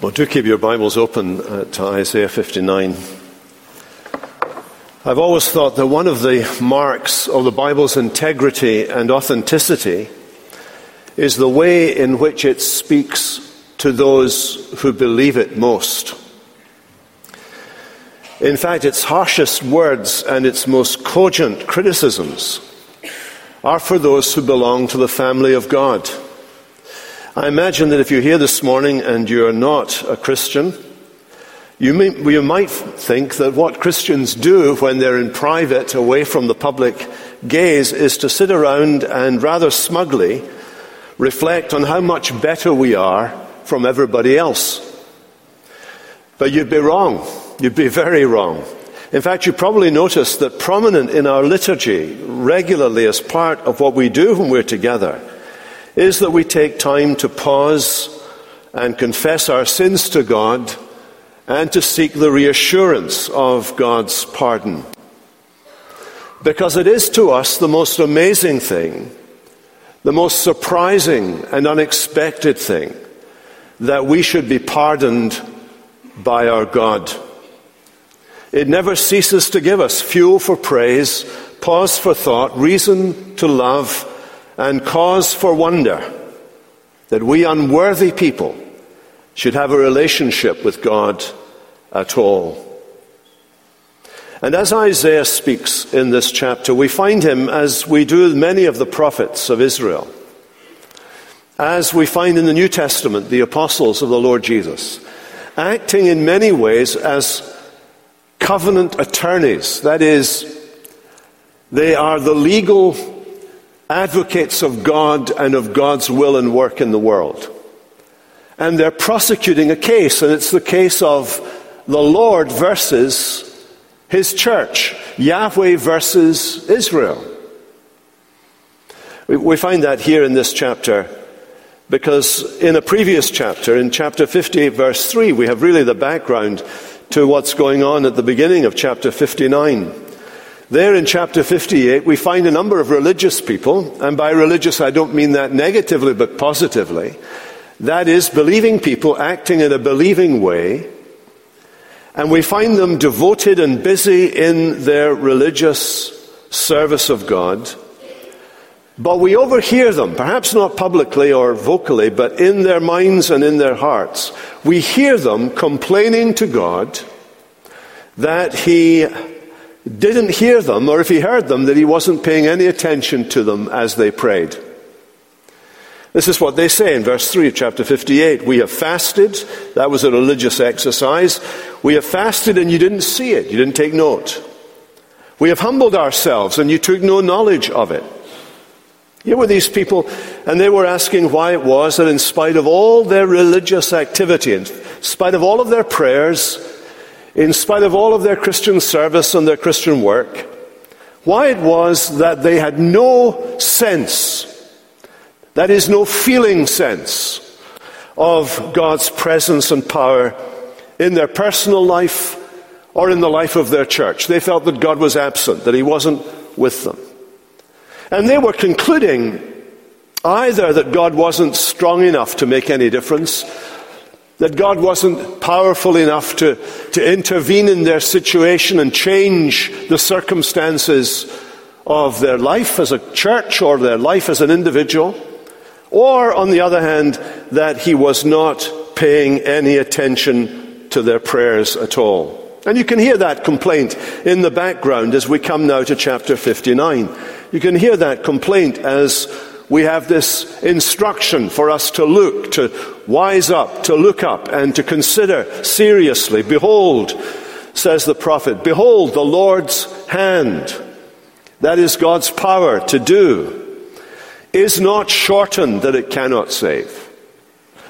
Well, do keep your Bibles open uh, to Isaiah 59. I've always thought that one of the marks of the Bible's integrity and authenticity is the way in which it speaks to those who believe it most. In fact, its harshest words and its most cogent criticisms are for those who belong to the family of God. I imagine that if you're here this morning and you're not a Christian, you, may, you might think that what Christians do when they're in private, away from the public gaze, is to sit around and rather smugly reflect on how much better we are from everybody else. But you'd be wrong. You'd be very wrong. In fact, you probably noticed that prominent in our liturgy, regularly as part of what we do when we're together, is that we take time to pause and confess our sins to God and to seek the reassurance of God's pardon. Because it is to us the most amazing thing, the most surprising and unexpected thing, that we should be pardoned by our God. It never ceases to give us fuel for praise, pause for thought, reason to love, and cause for wonder that we unworthy people should have a relationship with God at all. And as Isaiah speaks in this chapter, we find him, as we do many of the prophets of Israel, as we find in the New Testament the apostles of the Lord Jesus, acting in many ways as covenant attorneys. That is, they are the legal advocates of God and of God's will and work in the world. And they're prosecuting a case, and it's the case of the Lord versus his church, Yahweh versus Israel. We find that here in this chapter because in a previous chapter, in chapter 58, verse 3, we have really the background to what's going on at the beginning of chapter 59. There in chapter 58, we find a number of religious people, and by religious I don't mean that negatively but positively. That is, believing people acting in a believing way, and we find them devoted and busy in their religious service of God. But we overhear them, perhaps not publicly or vocally, but in their minds and in their hearts. We hear them complaining to God that He didn't hear them, or if he heard them, that he wasn't paying any attention to them as they prayed. This is what they say in verse 3 of chapter 58. We have fasted. That was a religious exercise. We have fasted and you didn't see it. You didn't take note. We have humbled ourselves and you took no knowledge of it. Here were these people, and they were asking why it was that in spite of all their religious activity, in spite of all of their prayers, in spite of all of their Christian service and their Christian work, why it was that they had no sense, that is, no feeling sense, of God's presence and power in their personal life or in the life of their church. They felt that God was absent, that He wasn't with them. And they were concluding either that God wasn't strong enough to make any difference, that God wasn't powerful enough to, to intervene in their situation and change the circumstances of their life as a church or their life as an individual. Or, on the other hand, that he was not paying any attention to their prayers at all. And you can hear that complaint in the background as we come now to chapter 59. You can hear that complaint as we have this instruction for us to look, to wise up, to look up, and to consider seriously. Behold, says the prophet, behold the Lord's hand. That is God's power to do. Is not shortened that it cannot save.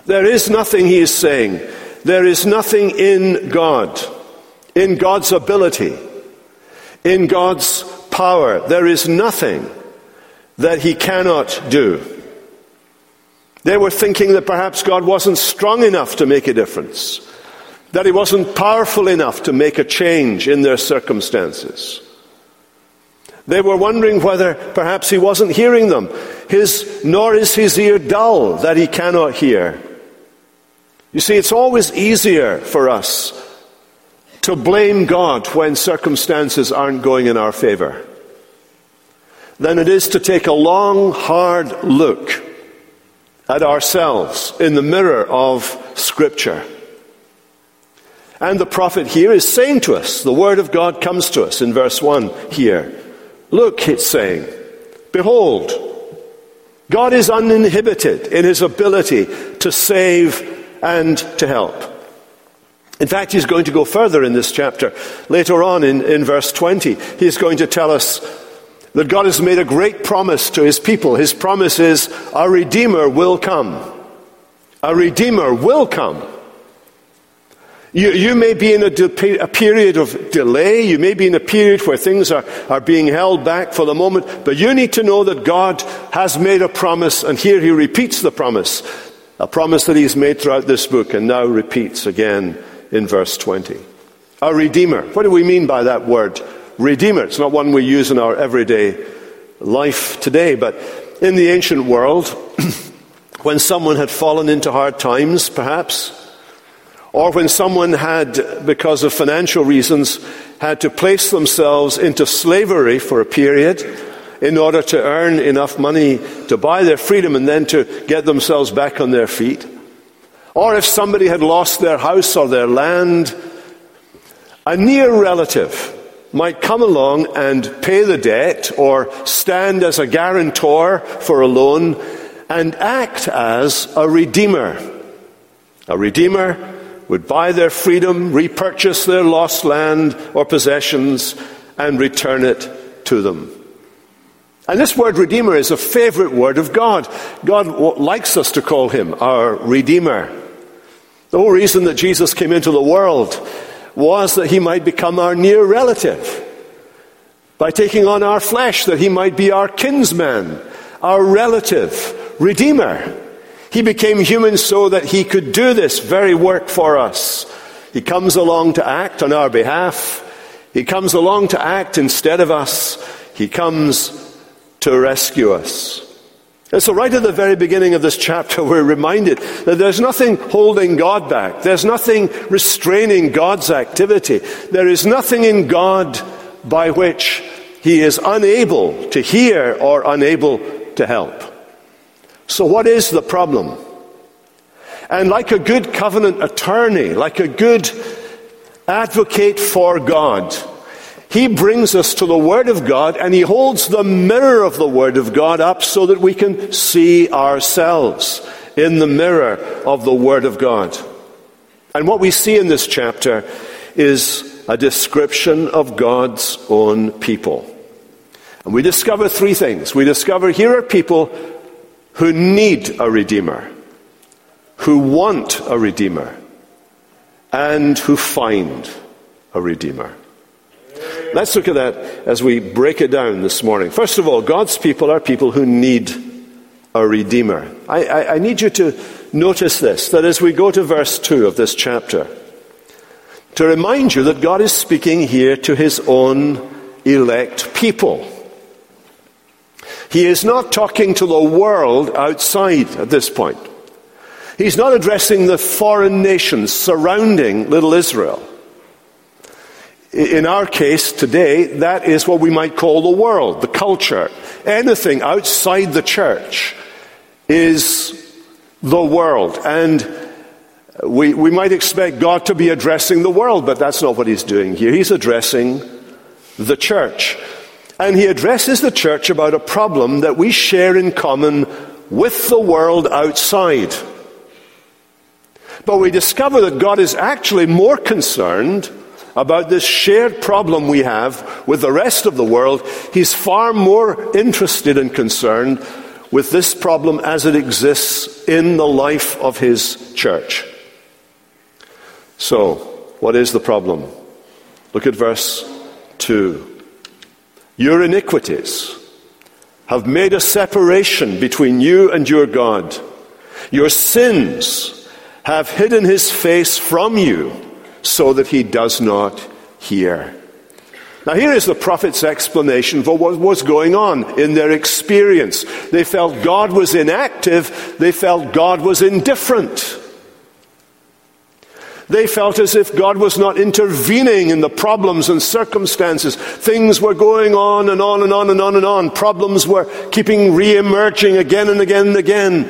There is nothing, he is saying. There is nothing in God, in God's ability, in God's power. There is nothing that he cannot do. They were thinking that perhaps God wasn't strong enough to make a difference, that he wasn't powerful enough to make a change in their circumstances. They were wondering whether perhaps he wasn't hearing them. His, nor is his ear dull that he cannot hear. You see, it's always easier for us to blame God when circumstances aren't going in our favor than it is to take a long, hard look at ourselves in the mirror of Scripture. And the prophet here is saying to us, the Word of God comes to us in verse 1 here. Look, it's saying, Behold, God is uninhibited in his ability to save and to help. In fact, he's going to go further in this chapter. Later on in, in verse 20, he's going to tell us that God has made a great promise to his people. His promise is, a Redeemer will come. A Redeemer will come. You, you may be in a, de- a, period of delay. You may be in a period where things are, are being held back for the moment. But you need to know that God has made a promise, and here he repeats the promise. A promise that he's made throughout this book, and now repeats again in verse 20. A Redeemer. What do we mean by that word? Redeemer. It's not one we use in our everyday life today, but in the ancient world, when someone had fallen into hard times, perhaps, or when someone had, because of financial reasons, had to place themselves into slavery for a period in order to earn enough money to buy their freedom and then to get themselves back on their feet. Or if somebody had lost their house or their land, a near relative might come along and pay the debt or stand as a guarantor for a loan and act as a redeemer. A redeemer would buy their freedom, repurchase their lost land or possessions, and return it to them. And this word Redeemer is a favorite word of God. God likes us to call him our Redeemer. The whole reason that Jesus came into the world was that he might become our near relative. By taking on our flesh, that he might be our kinsman, our relative, Redeemer. He became human so that he could do this very work for us. He comes along to act on our behalf. He comes along to act instead of us. He comes to rescue us. And so, right at the very beginning of this chapter, we're reminded that there's nothing holding God back. There's nothing restraining God's activity. There is nothing in God by which He is unable to hear or unable to help. So, what is the problem? And like a good covenant attorney, like a good advocate for God, he brings us to the Word of God and he holds the mirror of the Word of God up so that we can see ourselves in the mirror of the Word of God. And what we see in this chapter is a description of God's own people. And we discover three things. We discover here are people who need a Redeemer, who want a Redeemer, and who find a Redeemer. Let's look at that as we break it down this morning. First of all, God's people are people who need a Redeemer. I, I, I need you to notice this that as we go to verse 2 of this chapter, to remind you that God is speaking here to his own elect people. He is not talking to the world outside at this point. He's not addressing the foreign nations surrounding little Israel. In our case today, that is what we might call the world, the culture. Anything outside the church is the world. And we, we might expect God to be addressing the world, but that's not what he's doing here. He's addressing the church. And he addresses the church about a problem that we share in common with the world outside. But we discover that God is actually more concerned about this shared problem we have with the rest of the world. He's far more interested and concerned with this problem as it exists in the life of his church. So, what is the problem? Look at verse 2. Your iniquities have made a separation between you and your God. Your sins have hidden his face from you so that he does not hear. Now, here is the prophet's explanation for what was going on in their experience. They felt God was inactive, they felt God was indifferent. They felt as if God was not intervening in the problems and circumstances. Things were going on and on and on and on and on. Problems were keeping re-emerging again and again and again.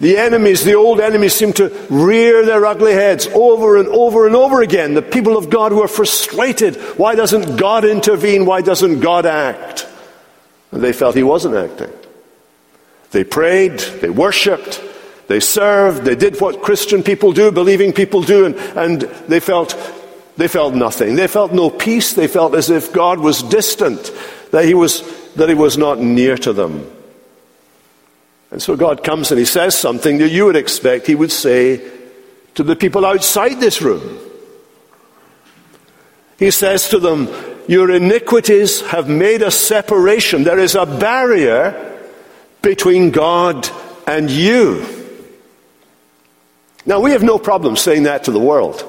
The enemies, the old enemies, seem to rear their ugly heads over and over and over again. The people of God were frustrated. Why doesn't God intervene? Why doesn't God act? And they felt He wasn't acting. They prayed, they worshipped, they served, they did what Christian people do, believing people do, and, and they felt they felt nothing. They felt no peace. They felt as if God was distant, that he was, that he was not near to them. And so God comes and he says something that you would expect he would say to the people outside this room. He says to them, Your iniquities have made a separation. There is a barrier between God and you. Now, we have no problem saying that to the world.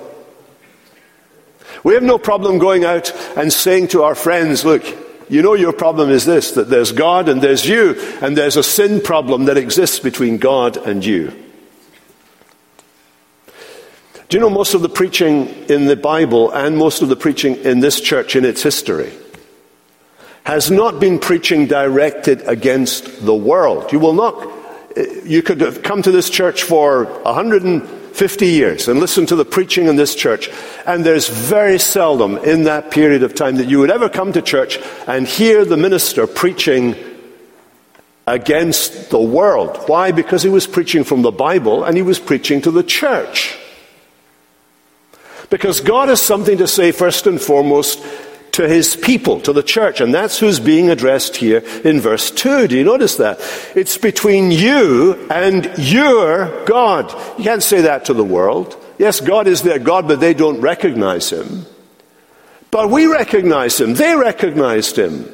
We have no problem going out and saying to our friends, look, you know your problem is this, that there's God and there's you, and there's a sin problem that exists between God and you. Do you know most of the preaching in the Bible and most of the preaching in this church in its history has not been preaching directed against the world? You will not eh, you could have come to this church for 150 years and listened to the preaching in this church, and there's very seldom in that period of time that you would ever come to church and hear the minister preaching against the world. Why? Because he was preaching from the Bible and he was preaching to the church. Because God has something to say, first and foremost, to his people, to the church. And that's who's being addressed here in verse 2. Do you notice that? It's between you and your God. You can't say that to the world. Yes, God is their God, but they don't recognize him. But we recognize him. They recognized him.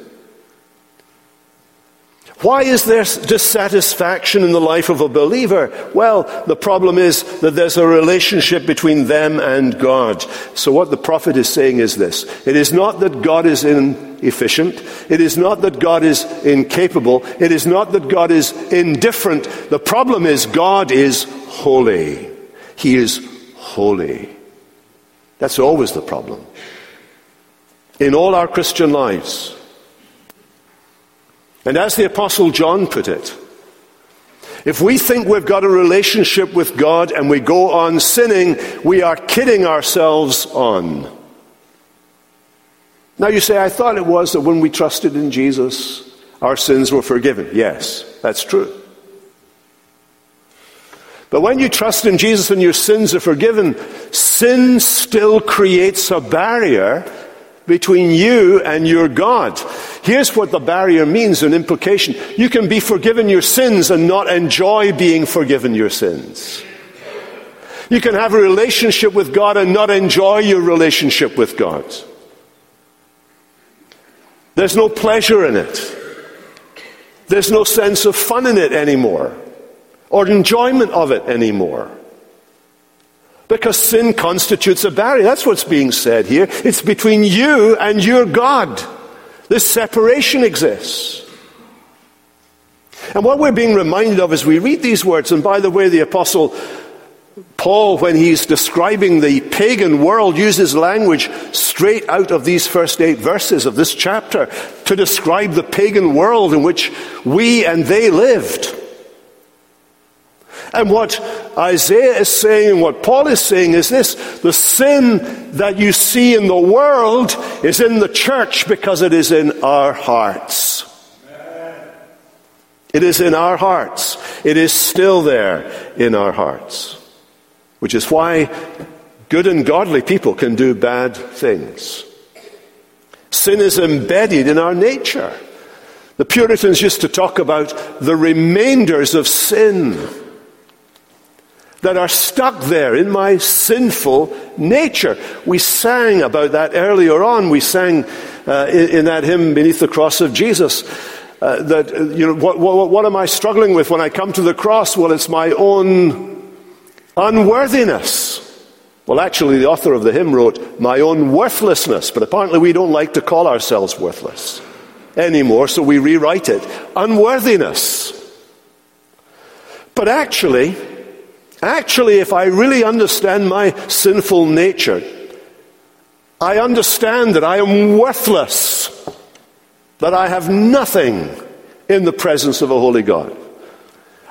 Why is there dissatisfaction in the life of a believer? Well, the problem is that there's a relationship between them and God. So what the prophet is saying is this. It is not that God is inefficient. It is not that God is incapable. It is not that God is indifferent. The problem is God is holy. He is holy. That's always the problem. In all our Christian lives, and as the Apostle John put it, if we think we've got a relationship with God and we go on sinning, we are kidding ourselves on. Now you say, I thought it was that when we trusted in Jesus, our sins were forgiven. Yes, that's true. But when you trust in Jesus and your sins are forgiven, sin still creates a barrier between you and your God. Here's what the barrier means an implication. You can be forgiven your sins and not enjoy being forgiven your sins. You can have a relationship with God and not enjoy your relationship with God. There's no pleasure in it. There's no sense of fun in it anymore or enjoyment of it anymore. Because sin constitutes a barrier. That's what's being said here. It's between you and your God. This separation exists. And what we're being reminded of as we read these words, and by the way, the Apostle Paul, when he's describing the pagan world, uses language straight out of these first eight verses of this chapter to describe the pagan world in which we and they lived. And what Isaiah is saying and what Paul is saying is this the sin that you see in the world is in the church because it is in our hearts. It is in our hearts. It is still there in our hearts. Which is why good and godly people can do bad things. Sin is embedded in our nature. The Puritans used to talk about the remainders of sin that are stuck there in my sinful nature. We sang about that earlier on. We sang uh, in, in, that hymn, Beneath the Cross of Jesus, uh, that, uh, you know, what, what, what am I struggling with when I come to the cross? Well, it's my own unworthiness. Well, actually, the author of the hymn wrote, My own worthlessness, but apparently we don't like to call ourselves worthless anymore, so we rewrite it unworthiness. But actually, Actually, if I really understand my sinful nature, I understand that I am worthless, that I have nothing in the presence of a holy God.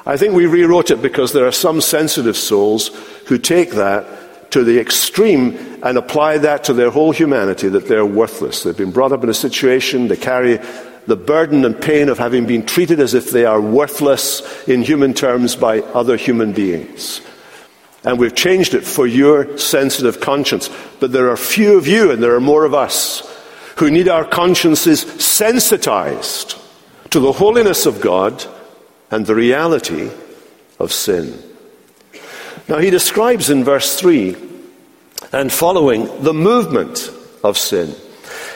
I think we rewrote it because there are some sensitive souls who take that to the extreme and apply that to their whole humanity, that they're worthless. They've been brought up in a situation, they carry the burden and pain of having been treated as if they are worthless in human terms by other human beings. And we've changed it for your sensitive conscience. But there are few of you and there are more of us who need our consciences sensitized to the holiness of God and the reality of sin. Now he describes in verse 3 and following the movement of sin.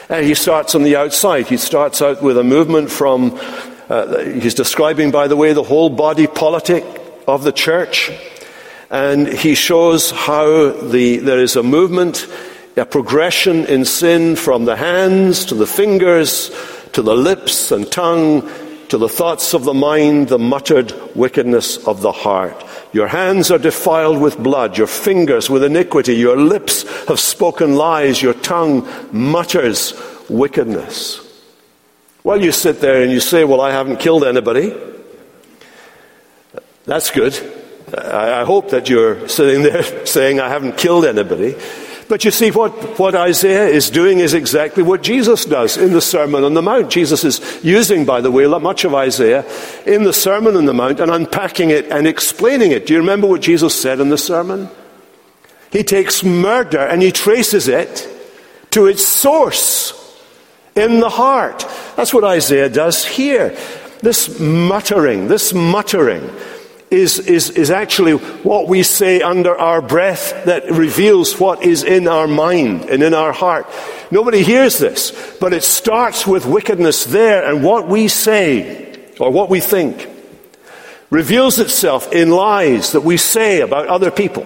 And he starts on the outside. He starts out with a movement from, uh, he's describing, by the way, the whole body politic of the church. And he shows how the, there is a movement, a progression in sin from the hands to the fingers to the lips and tongue to the thoughts of the mind, the muttered wickedness of the heart. Your hands are defiled with blood, your fingers with iniquity, your lips have spoken lies, your tongue mutters wickedness. Well, you sit there and you say, Well, I haven't killed anybody. That's good. I hope that you're sitting there saying, I haven't killed anybody. But you see, what, what Isaiah is doing is exactly what Jesus does in the Sermon on the Mount. Jesus is using, by the way, much of Isaiah in the Sermon on the Mount and unpacking it and explaining it. Do you remember what Jesus said in the sermon? He takes murder and he traces it to its source in the heart. That's what Isaiah does here. This muttering, this muttering is, is, is actually what we say under our breath that reveals what is in our mind and in our heart. Nobody hears this, but it starts with wickedness there, and what we say or what we think reveals itself in lies that we say about other people,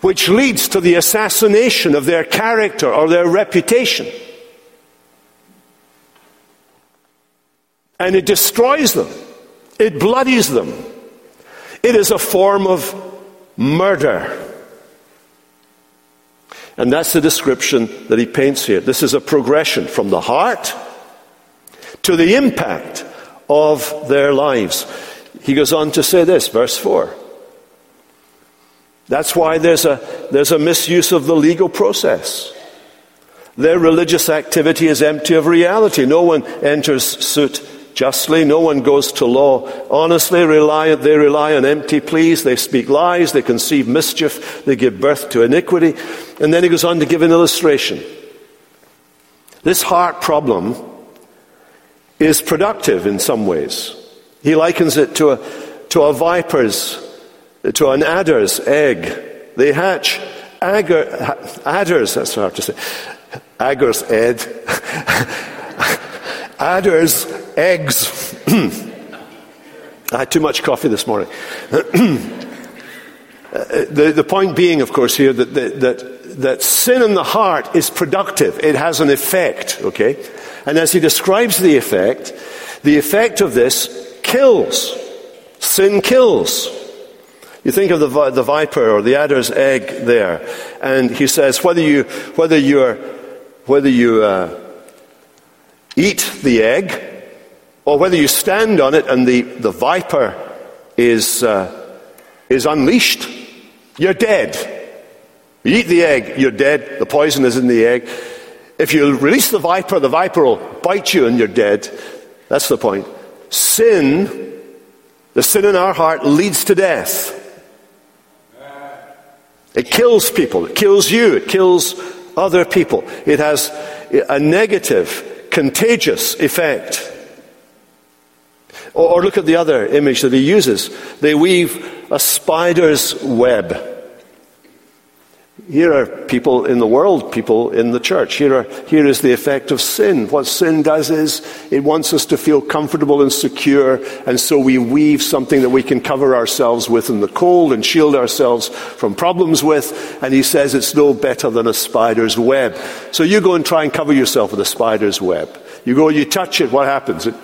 which leads to the assassination of their character or their reputation. And it destroys them. It bloodies them. It is a form of murder. And that's the description that he paints here. This is a progression from the heart to the impact of their lives. He goes on to say this, verse 4. That's why there's a, there's a misuse of the legal process. Their religious activity is empty of reality. No one enters suit justly. No one goes to law honestly. Rely, they rely on empty pleas. They speak lies. They conceive mischief. They give birth to iniquity. And then he goes on to give an illustration. This heart problem is productive in some ways. He likens it to a, to a viper's, to an adder's egg. They hatch agger, adders, that's hard to say. Agger's egg. adders eggs. I had too much coffee this morning. the, the point being, of course, here that, that, that sin in the heart is productive. It has an effect, okay? And as he describes the effect, the effect of this kills. Sin kills. You think of the, the viper or the adder's egg there, and he says whether you whether you are whether you uh, eat the egg or whether you stand on it and the, the viper is, uh, is unleashed, you're dead. You eat the egg, you're dead. The poison is in the egg. If you release the viper, the viper will bite you and you're dead. That's the point. Sin, the sin in our heart, leads to death. It kills people. It kills you. It kills other people. It has a negative, contagious effect. Or, or look at the other image that he uses. They weave a spider's web. Here are people in the world, people in the church. Here, are, here is the effect of sin. What sin does is it wants us to feel comfortable and secure, and so we weave something that we can cover ourselves with in the cold and shield ourselves from problems with. And he says it's no better than a spider's web. So you go and try and cover yourself with a spider's web. You go, you touch it, what happens? It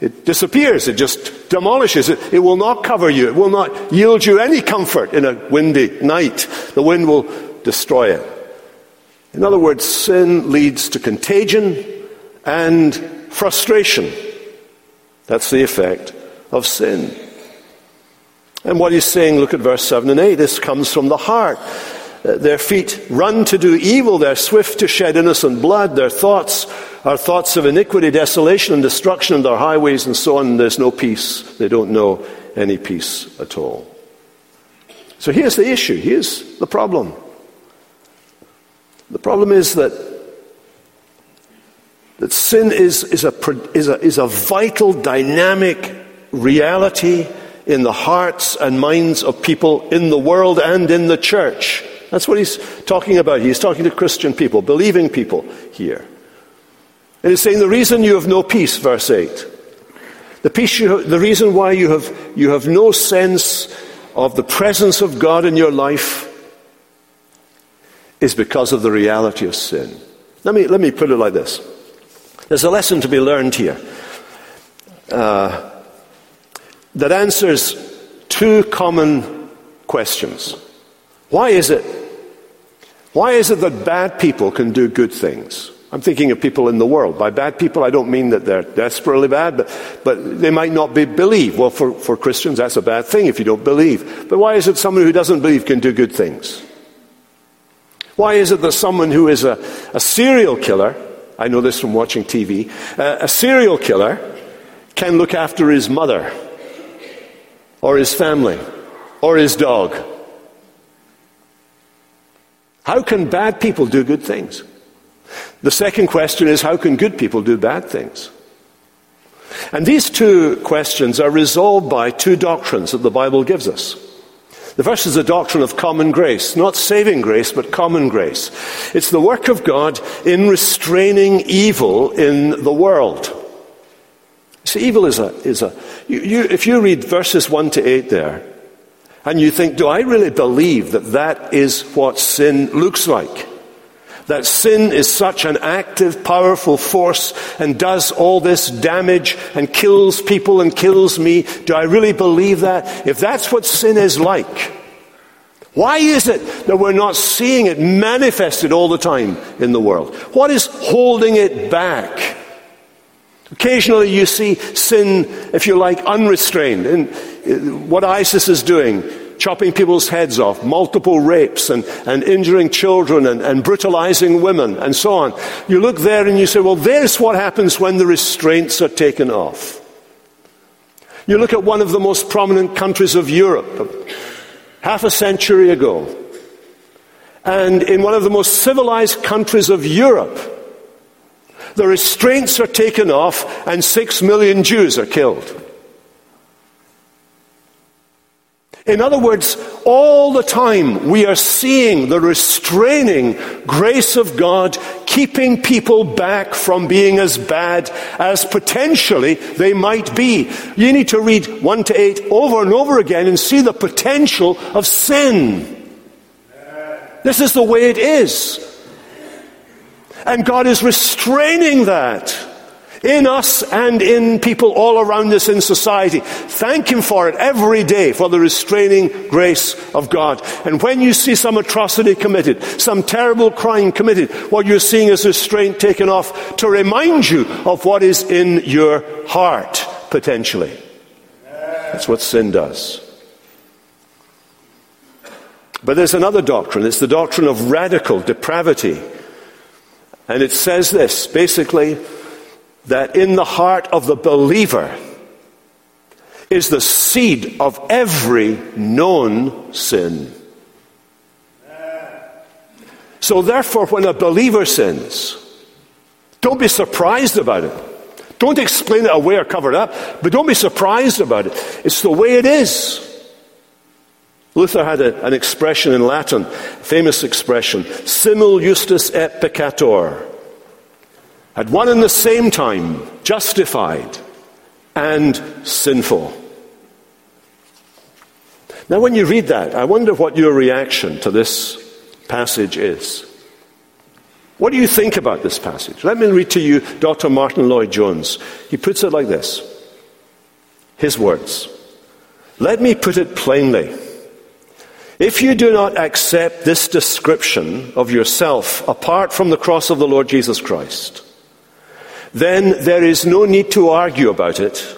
It disappears. It just demolishes it. It will not cover you. It will not yield you any comfort in a windy night. The wind will destroy it. In other words, sin leads to contagion and frustration. That's the effect of sin. And what he's saying, look at verse 7 and 8, this comes from the heart. Uh, their feet run to do evil, they're swift to shed innocent blood, their thoughts are thoughts of iniquity, desolation, and destruction in their highways, and so on. There's no peace. They don't know any peace at all. So here's the issue. Here's the problem. The problem is that, that sin is, is, a, is, a, is a vital, dynamic reality in the hearts and minds of people in the world and in the church. That's what he's talking about. He's talking to Christian people, believing people here. And he's saying the reason you have no peace, verse 8, the, peace you, the reason why you have, you have no sense of the presence of God in your life is because of the reality of sin. Let me, let me put it like this there's a lesson to be learned here uh, that answers two common questions. Why is it? Why is it that bad people can do good things? I'm thinking of people in the world. By bad people, I don't mean that they're desperately bad, but, but they might not be believe. Well, for, for Christians, that's a bad thing if you don't believe. But why is it someone who doesn't believe can do good things? Why is it that someone who is a, a serial killer, I know this from watching TV, uh, a serial killer can look after his mother or his family or his dog? How can bad people do good things? The second question is how can good people do bad things? And these two questions are resolved by two doctrines that the Bible gives us. The first is the doctrine of common grace, not saving grace, but common grace. It's the work of God in restraining evil in the world. See, evil is a, is a you, you, if you read verses 1 to 8 there, and you think, do I really believe that that is what sin looks like? That sin is such an active, powerful force and does all this damage and kills people and kills me. Do I really believe that? If that's what sin is like, why is it that we're not seeing it manifested all the time in the world? What is holding it back? Occasionally you see sin, if you like, unrestrained. And uh, what ISIS is doing, chopping people's heads off, multiple rapes and, and injuring children and, and brutalizing women and so on. You look there and you say, well, there's what happens when the restraints are taken off. You look at one of the most prominent countries of Europe, half a century ago, and in one of the most civilized countries of Europe, the restraints are taken off and six million Jews are killed. In other words, all the time we are seeing the restraining grace of God keeping people back from being as bad as potentially they might be. You need to read 1 to 8 over and over again and see the potential of sin. This is the way it is. And God is restraining that in us and in people all around us in society. Thank Him for it every day, for the restraining grace of God. And when you see some atrocity committed, some terrible crime committed, what you're seeing is restraint taken off to remind you of what is in your heart, potentially. That's what sin does. But there's another doctrine. It's the doctrine of radical depravity. And it says this basically, that in the heart of the believer is the seed of every known sin. So, therefore, when a believer sins, don't be surprised about it. Don't explain it away or cover it up, but don't be surprised about it. It's the way it is. Luther had a, an expression in Latin, famous expression, simul justus et peccator at one and the same time justified and sinful. Now, when you read that, I wonder what your reaction to this passage is. What do you think about this passage? Let me read to you Dr. Martyn Lloyd-Jones. He puts it like this his words. Let me put it plainly. If you do not accept this description of yourself apart from the cross of the Lord Jesus Christ, then there is no need to argue about it.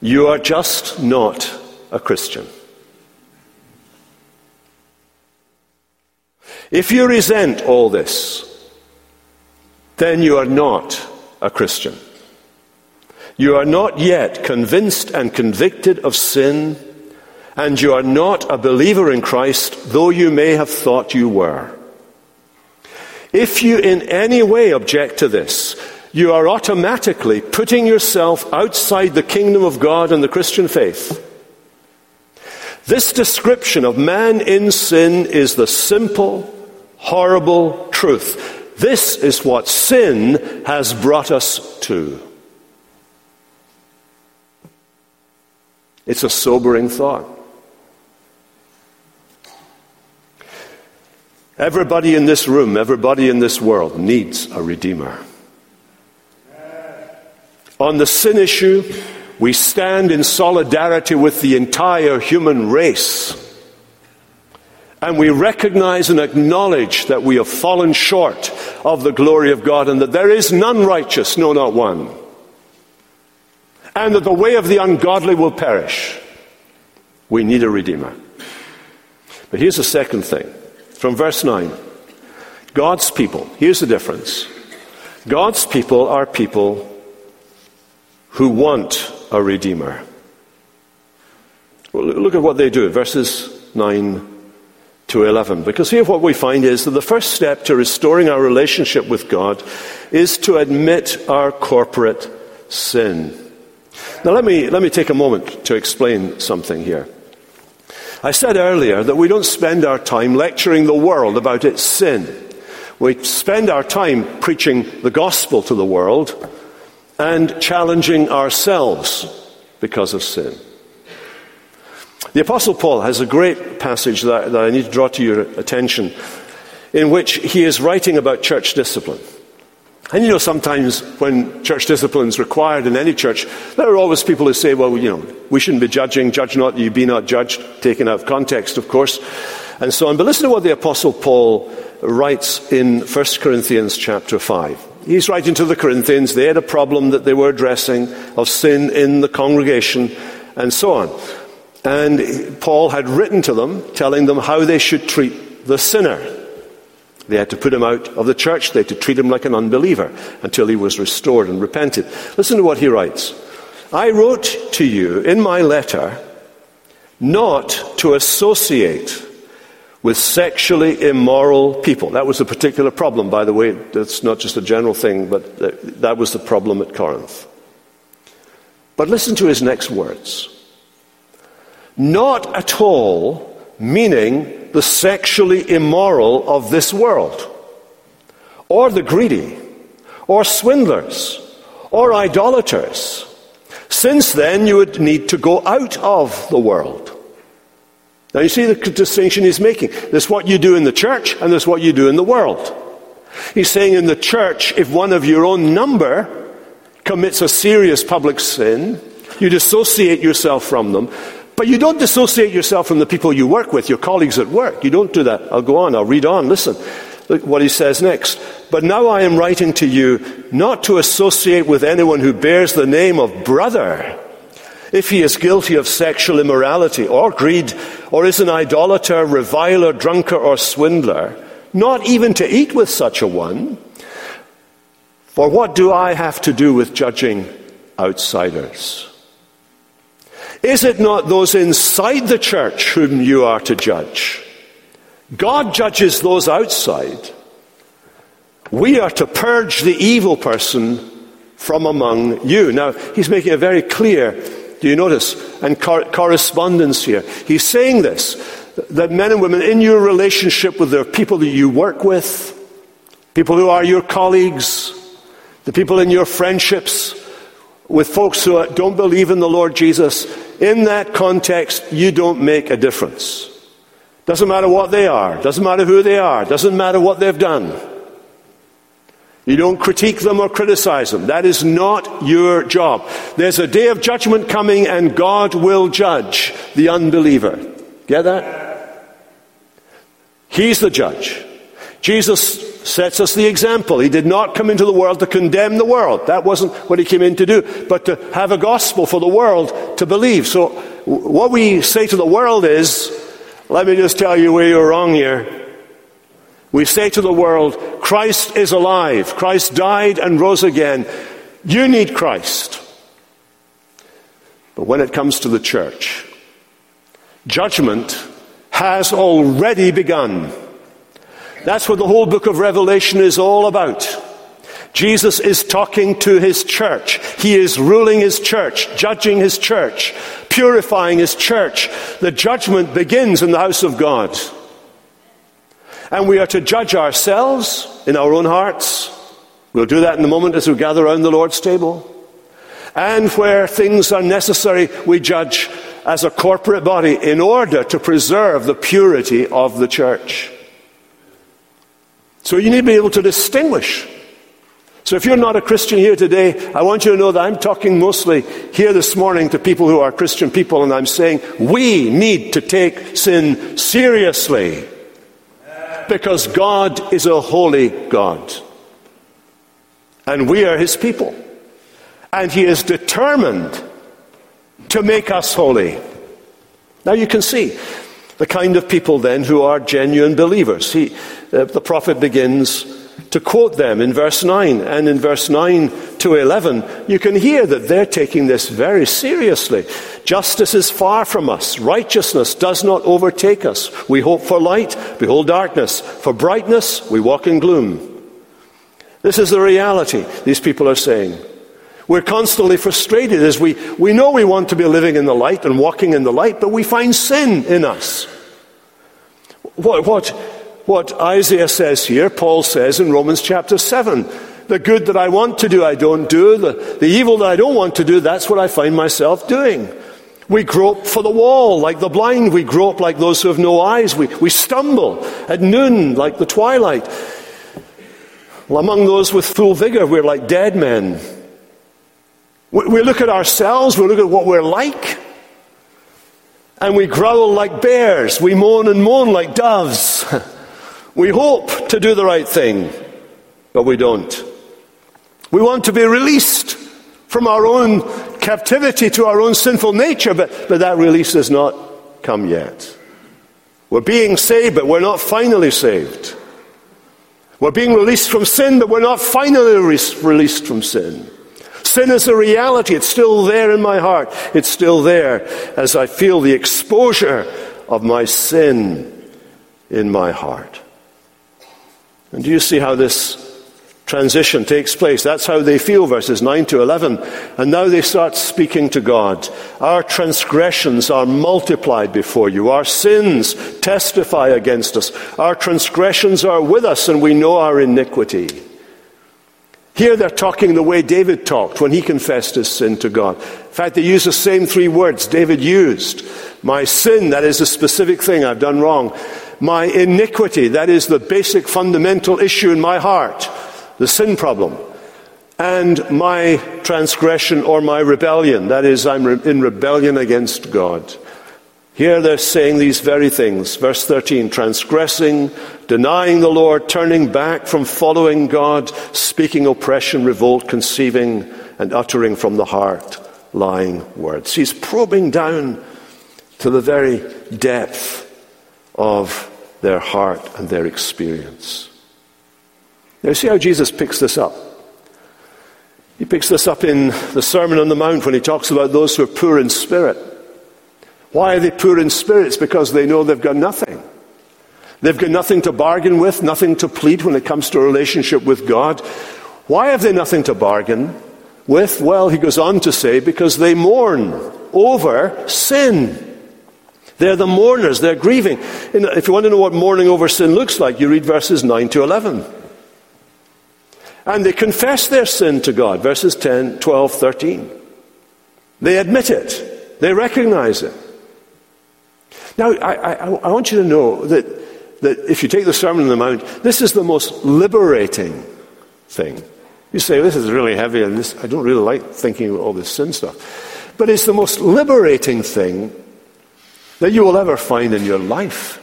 You are just not a Christian. If you resent all this, then you are not a Christian. You are not yet convinced and convicted of sin, and you are not a believer in Christ, though you may have thought you were. If you in any way object to this, you are automatically putting yourself outside the kingdom of God and the Christian faith. This description of man in sin is the simple, horrible truth. This is what sin has brought us to. It's a sobering thought. Everybody in this room, everybody in this world needs a Redeemer. On the sin issue, we stand in solidarity with the entire human race. And we recognize and acknowledge that we have fallen short of the glory of God and that there is none righteous, no, not one. And that the way of the ungodly will perish. We need a Redeemer. But here's the second thing from verse 9 God's people, here's the difference. God's people are people who want a Redeemer. Well, look at what they do, verses 9 to 11. Because here what we find is that the first step to restoring our relationship with God is to admit our corporate sin. Now, let me, let me take a moment to explain something here. I said earlier that we don't spend our time lecturing the world about its sin. We spend our time preaching the gospel to the world and challenging ourselves because of sin. The Apostle Paul has a great passage that, that I need to draw to your attention in which he is writing about church discipline. And you know, sometimes when church discipline is required in any church, there are always people who say, well, you know, we shouldn't be judging, judge not, you be not judged, taken out of context, of course, and so on. But listen to what the Apostle Paul writes in 1 Corinthians chapter 5. He's writing to the Corinthians. They had a problem that they were addressing of sin in the congregation and so on. And Paul had written to them telling them how they should treat the sinner. They had to put him out of the church. They had to treat him like an unbeliever until he was restored and repented. Listen to what he writes. I wrote to you in my letter not to associate with sexually immoral people. That was a particular problem, by the way. That's not just a general thing, but that was the problem at Corinth. But listen to his next words. Not at all meaning the sexually immoral of this world, or the greedy, or swindlers, or idolaters. Since then, you would need to go out of the world. Now you see the distinction he's making. There's what you do in the church and there's what you do in the world. He's saying in the church, if one of your own number commits a serious public sin, you dissociate yourself from them. But you don't dissociate yourself from the people you work with, your colleagues at work. You don't do that. I'll go on, I'll read on. Listen. Look what he says next. But now I am writing to you not to associate with anyone who bears the name of brother if he is guilty of sexual immorality or greed, or is an idolater, reviler, drunkard, or swindler, not even to eat with such a one. For what do I have to do with judging outsiders? Is it not those inside the church whom you are to judge? God judges those outside. We are to purge the evil person from among you. Now, he's making it very clear do you notice? And cor- correspondence here. He's saying this that men and women in your relationship with the people that you work with, people who are your colleagues, the people in your friendships with folks who don't believe in the Lord Jesus, in that context, you don't make a difference. Doesn't matter what they are, doesn't matter who they are, doesn't matter what they've done. You don't critique them or criticize them. That is not your job. There's a day of judgment coming and God will judge the unbeliever. Get that? He's the judge. Jesus sets us the example. He did not come into the world to condemn the world. That wasn't what he came in to do, but to have a gospel for the world to believe. So what we say to the world is, let me just tell you where you're wrong here. We say to the world, Christ is alive. Christ died and rose again. You need Christ. But when it comes to the church, judgment has already begun. That's what the whole book of Revelation is all about. Jesus is talking to his church. He is ruling his church, judging his church, purifying his church. The judgment begins in the house of God. And we are to judge ourselves in our own hearts. We'll do that in a moment as we gather around the Lord's table. And where things are necessary, we judge as a corporate body in order to preserve the purity of the church. So you need to be able to distinguish. So if you're not a Christian here today, I want you to know that I'm talking mostly here this morning to people who are Christian people, and I'm saying we need to take sin seriously because God is a holy God. And we are his people. And he is determined to make us holy. Now you can see the kind of people then who are genuine believers. He, uh, the prophet begins to quote them in verse 9. And in verse 9 to 11, you can hear that they're taking this very seriously. Justice is far from us. Righteousness does not overtake us. We hope for light, behold darkness. For brightness, we walk in gloom. This is the reality, these people are saying. We're constantly frustrated as we, we know we want to be living in the light and walking in the light, but we find sin in us. What, what, what Isaiah says here, Paul says in Romans chapter 7. The good that I want to do, I don't do. The, the evil that I don't want to do, that's what I find myself doing. We grope for the wall like the blind. We grope like those who have no eyes. We, we stumble at noon like the twilight. Well, among those with full vigor, we're like dead men. We look at ourselves, we look at what we're like, and we growl like bears. We moan and moan like doves. We hope to do the right thing, but we don't. We want to be released from our own captivity to our own sinful nature, but, but that release has not come yet. We're being saved, but we're not finally saved. We're being released from sin, but we're not finally re- released from sin. Sin is a reality. It's still there in my heart. It's still there as I feel the exposure of my sin in my heart. And do you see how this transition takes place? That's how they feel, verses 9 to 11. And now they start speaking to God. Our transgressions are multiplied before you. Our sins testify against us. Our transgressions are with us, and we know our iniquity. Here they're talking the way David talked when he confessed his sin to God. In fact, they use the same three words David used. My sin, that is a specific thing I've done wrong. My iniquity, that is the basic fundamental issue in my heart, the sin problem. And my transgression or my rebellion, that is, I'm in rebellion against God. Here they're saying these very things. Verse 13 transgressing, denying the Lord, turning back from following God, speaking oppression, revolt, conceiving, and uttering from the heart lying words. He's probing down to the very depth of their heart and their experience. Now, see how Jesus picks this up. He picks this up in the Sermon on the Mount when he talks about those who are poor in spirit. Why are they poor in spirit? It's because they know they've got nothing. They've got nothing to bargain with, nothing to plead when it comes to a relationship with God. Why have they nothing to bargain with? Well, he goes on to say, because they mourn over sin. They're the mourners, they're grieving. If you want to know what mourning over sin looks like, you read verses 9 to 11. And they confess their sin to God, verses 10, 12, 13. They admit it, they recognize it. Now, I, I, I want you to know that, that if you take the Sermon on the Mount, this is the most liberating thing. You say, this is really heavy and this, I don't really like thinking all this sin stuff. But it's the most liberating thing that you will ever find in your life.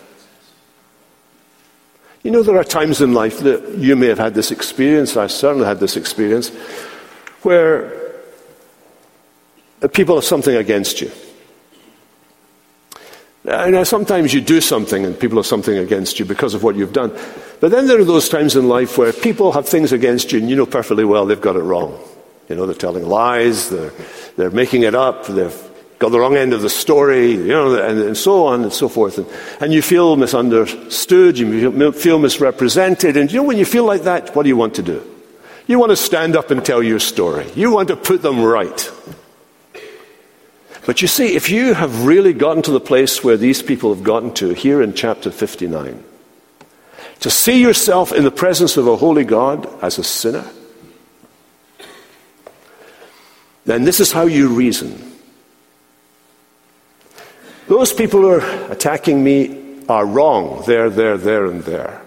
You know, there are times in life that you may have had this experience, I certainly had this experience, where people have something against you. Uh, now, sometimes you do something and people have something against you because of what you've done. But then there are those times in life where people have things against you and you know perfectly well they've got it wrong. You know, they're telling lies, they're, they're making it up, they've got the wrong end of the story, you know, and, and so on and so forth. And, and you feel misunderstood, you feel misrepresented. And you know, when you feel like that, what do you want to do? You want to stand up and tell your story. You want to put them right. But you see, if you have really gotten to the place where these people have gotten to here in chapter 59, to see yourself in the presence of a holy God as a sinner, then this is how you reason. Those people who are attacking me are wrong there, there, there, and there.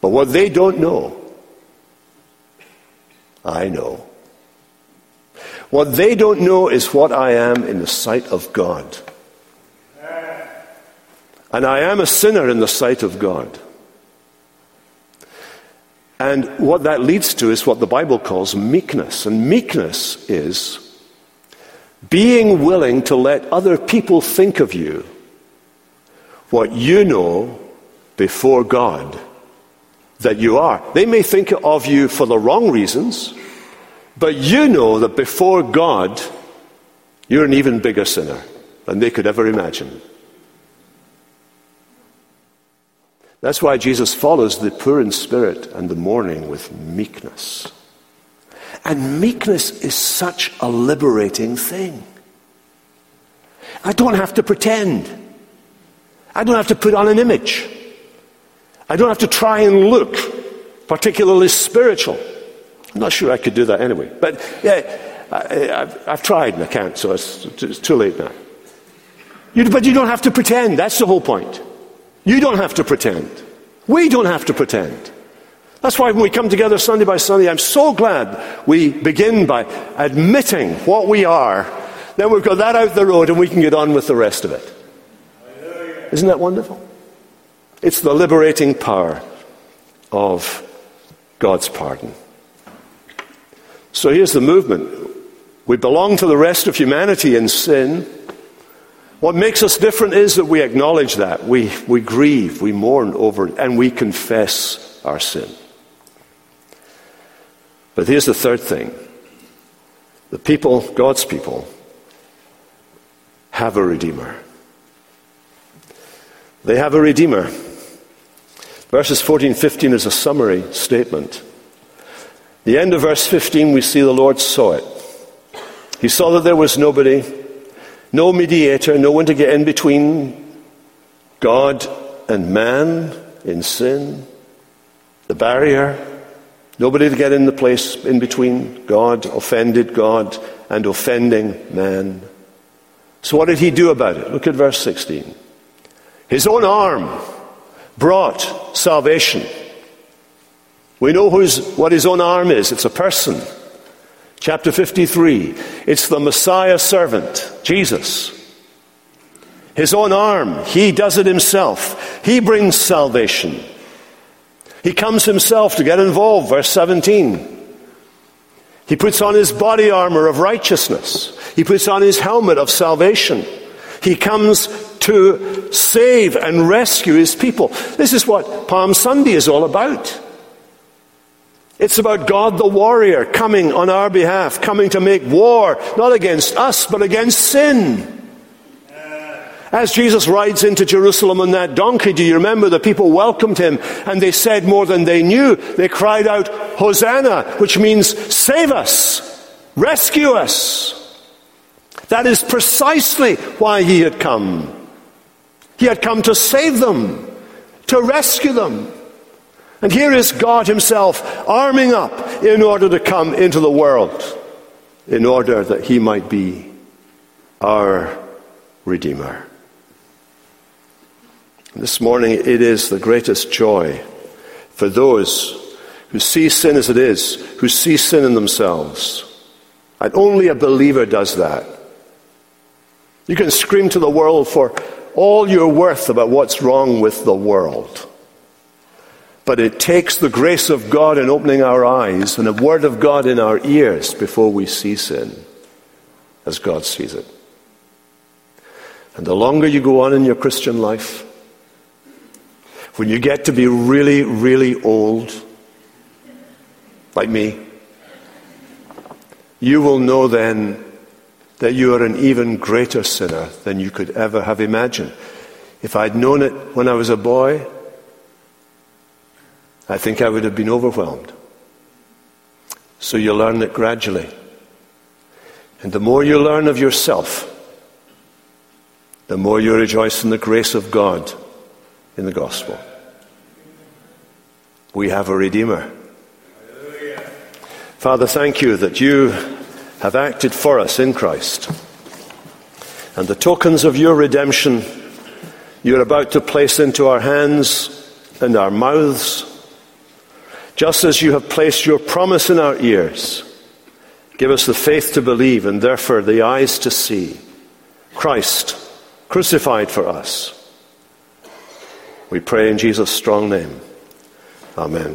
But what they don't know, I know. What they don't know is what I am in the sight of God. And I am a sinner in the sight of God. And what that leads to is what the Bible calls meekness. And meekness is being willing to let other people think of you what you know before God that you are. They may think of you for the wrong reasons. But you know that before God, you're an even bigger sinner than they could ever imagine. That's why Jesus follows the poor in spirit and the mourning with meekness. And meekness is such a liberating thing. I don't have to pretend. I don't have to put on an image. I don't have to try and look particularly spiritual. I'm not sure I could do that anyway. But yeah, I, have tried and I can't, so it's, it's too late now. You, but you don't have to pretend. That's the whole point. You don't have to pretend. We don't have to pretend. That's why when we come together Sunday by Sunday, I'm so glad we begin by admitting what we are. Then we've got that out the road and we can get on with the rest of it. Isn't that wonderful? It's the liberating power of God's pardon. So here's the movement. We belong to the rest of humanity in sin. What makes us different is that we acknowledge that. We, we grieve, we mourn over it, and we confess our sin. But here's the third thing the people, God's people, have a Redeemer. They have a Redeemer. Verses 14 15 is a summary statement. The end of verse 15, we see the Lord saw it. He saw that there was nobody, no mediator, no one to get in between God and man in sin, the barrier, nobody to get in the place in between God, offended God, and offending man. So, what did he do about it? Look at verse 16. His own arm brought salvation. We know what his own arm is it's a person. Chapter 53 it's the Messiah servant, Jesus. His own arm, he does it himself. He brings salvation. He comes himself to get involved, verse 17. He puts on his body armor of righteousness. He puts on his helmet of salvation. He comes to save and rescue his people. This is what Palm Sunday is all about. It's about God the warrior coming on our behalf, coming to make war, not against us, but against sin. As Jesus rides into Jerusalem on that donkey, do you remember the people welcomed him and they said more than they knew? They cried out, Hosanna, which means save us, rescue us. That is precisely why he had come. He had come to save them, to rescue them. And here is God Himself arming up in order to come into the world, in order that He might be our Redeemer. This morning, it is the greatest joy for those who see sin as it is, who see sin in themselves. And only a believer does that. You can scream to the world for all your worth about what's wrong with the world. But it takes the grace of God in opening our eyes and the Word of God in our ears before we see sin as God sees it. And the longer you go on in your Christian life, when you get to be really, really old, like me, you will know then that you are an even greater sinner than you could ever have imagined. If I'd known it when I was a boy, I think I would have been overwhelmed. So you learn it gradually. And the more you learn of yourself, the more you rejoice in the grace of God in the gospel. We have a Redeemer. Father, thank you that you have acted for us in Christ. And the tokens of your redemption you're about to place into our hands and our mouths, just as you have placed your promise in our ears. Give us the faith to believe and therefore the eyes to see Christ crucified for us. We pray in Jesus' strong name. Amen.